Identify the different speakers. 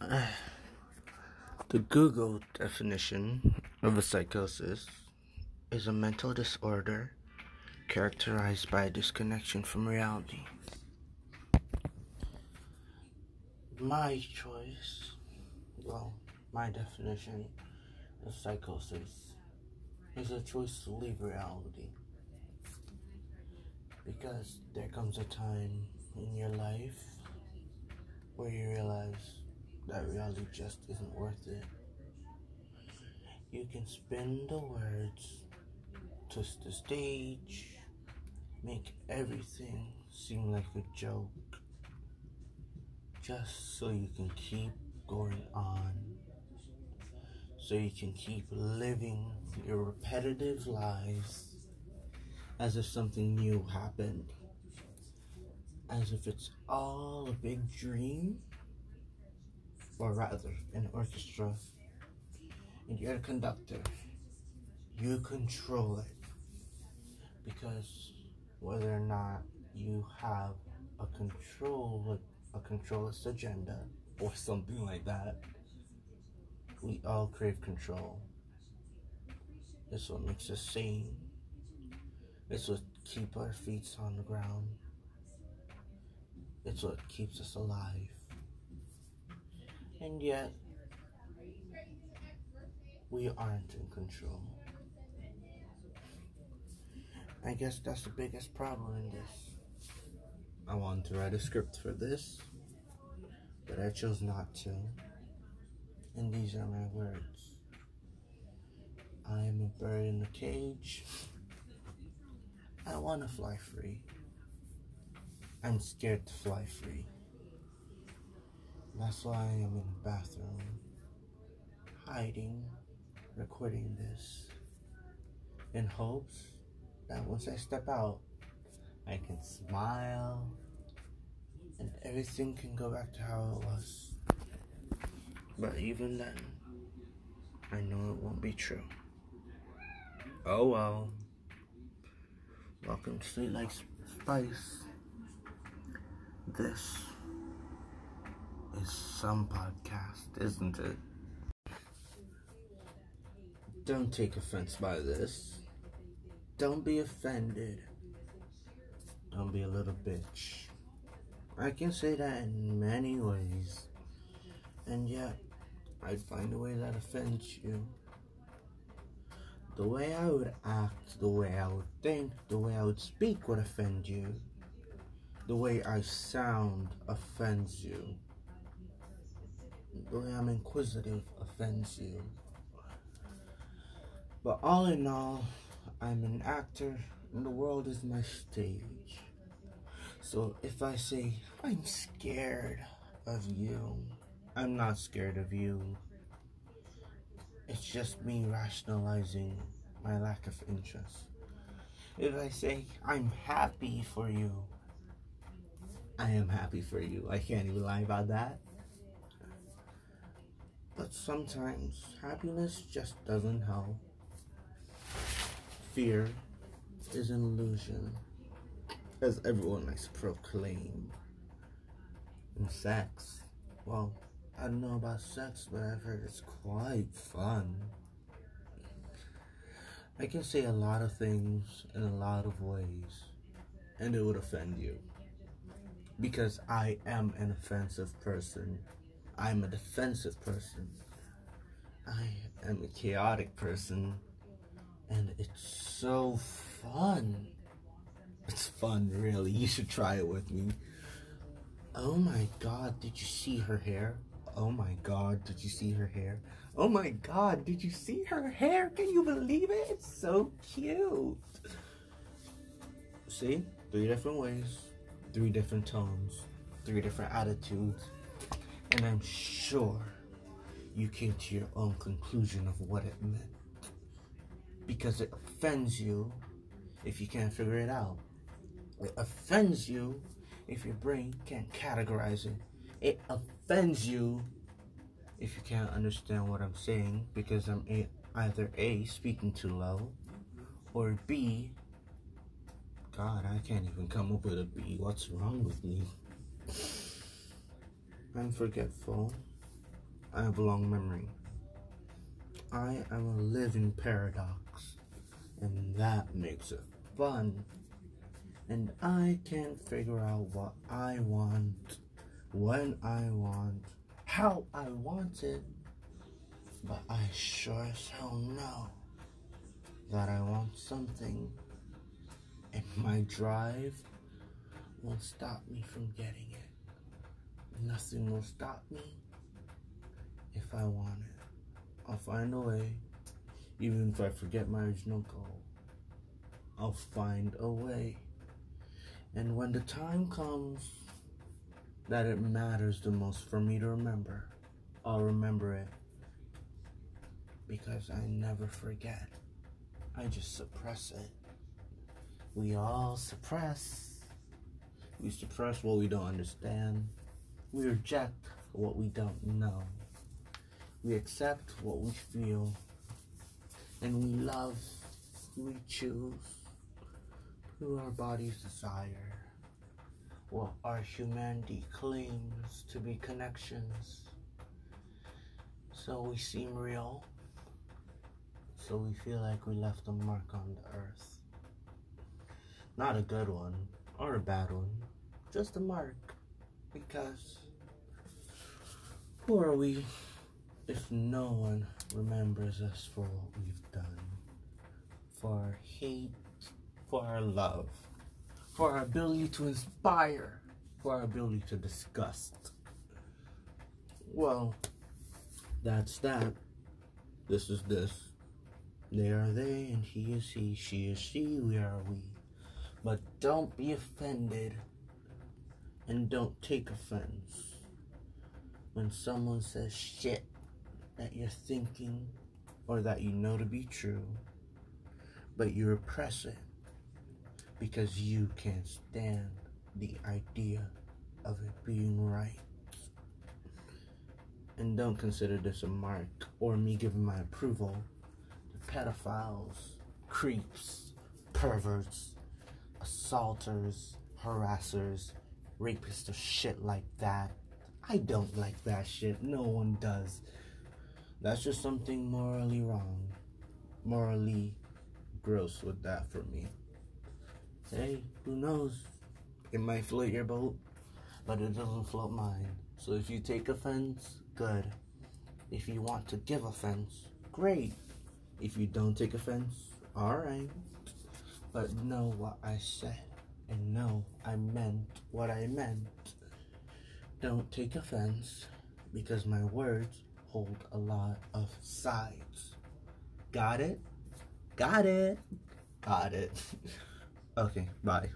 Speaker 1: The Google definition of a psychosis is a mental disorder characterized by a disconnection from reality. My choice, well, my definition of psychosis is a choice to leave reality. Because there comes a time in your life where you realize that reality just isn't worth it. You can spin the words, twist the stage, make everything seem like a joke, just so you can keep going on, so you can keep living your repetitive lives as if something new happened, as if it's all a big dream or rather, an orchestra, and you're a conductor. You control it. Because whether or not you have a control, a controlist agenda, or something like that, we all crave control. It's what makes us sane. It's what keeps our feet on the ground. It's what keeps us alive. And yet, we aren't in control. I guess that's the biggest problem in this. I wanted to write a script for this, but I chose not to. And these are my words. I am a bird in a cage. I want to fly free. I'm scared to fly free. That's why I am in the bathroom, hiding, recording this, in hopes that once I step out, I can smile and everything can go back to how it was. But even then, I know it won't be true. Oh well. Welcome to Sweet Like Spice. This is some podcast, isn't it? Don't take offense by this. Don't be offended. Don't be a little bitch. I can say that in many ways. And yet, I'd find a way that offends you. The way I would act, the way I would think, the way I would speak would offend you. The way I sound offends you the way I'm inquisitive offends you. But all in all, I'm an actor and the world is my stage. So if I say, I'm scared of you, I'm not scared of you. It's just me rationalizing my lack of interest. If I say, I'm happy for you, I am happy for you. I can't even lie about that. But sometimes happiness just doesn't help. Fear is an illusion, as everyone likes to proclaim. And sex, well, I don't know about sex, but I've heard it's quite fun. I can say a lot of things in a lot of ways, and it would offend you. Because I am an offensive person. I'm a defensive person. I am a chaotic person. And it's so fun. It's fun, really. You should try it with me. Oh my god, did you see her hair? Oh my god, did you see her hair? Oh my god, did you see her hair? Can you believe it? It's so cute. See? Three different ways, three different tones, three different attitudes. And I'm sure you came to your own conclusion of what it meant. Because it offends you if you can't figure it out. It offends you if your brain can't categorize it. It offends you if you can't understand what I'm saying because I'm a, either A, speaking too low, or B, God, I can't even come up with a B. What's wrong with me? I'm forgetful. I have a long memory. I am a living paradox, and that makes it fun. And I can't figure out what I want, when I want, how I want it. But I sure as hell know that I want something, and my drive won't stop me from getting it. Nothing will stop me if I want it. I'll find a way, even if I forget my original goal. I'll find a way. And when the time comes that it matters the most for me to remember, I'll remember it. Because I never forget. I just suppress it. We all suppress. We suppress what we don't understand. We reject what we don't know. We accept what we feel. And we love, we choose who our bodies desire. What our humanity claims to be connections. So we seem real. So we feel like we left a mark on the earth. Not a good one or a bad one, just a mark. Because who are we if no one remembers us for what we've done? For our hate, for our love, for our ability to inspire, for our ability to disgust. Well, that's that. This is this. They are they, and he is he, she is she, we are we. But don't be offended, and don't take offense when someone says shit that you're thinking or that you know to be true, but you repress it because you can't stand the idea of it being right. And don't consider this a mark or me giving my approval to pedophiles, creeps, perverts, assaulters, harassers, rapists, or shit like that. I don't like that shit. No one does. That's just something morally wrong. Morally gross with that for me. Hey, who knows? It might float your boat, but it doesn't float mine. So if you take offense, good. If you want to give offense, great. If you don't take offense, alright. But know what I said, and know I meant what I meant. Don't take offense, because my words hold a lot of sides. Got it? Got it? Got it. okay, bye.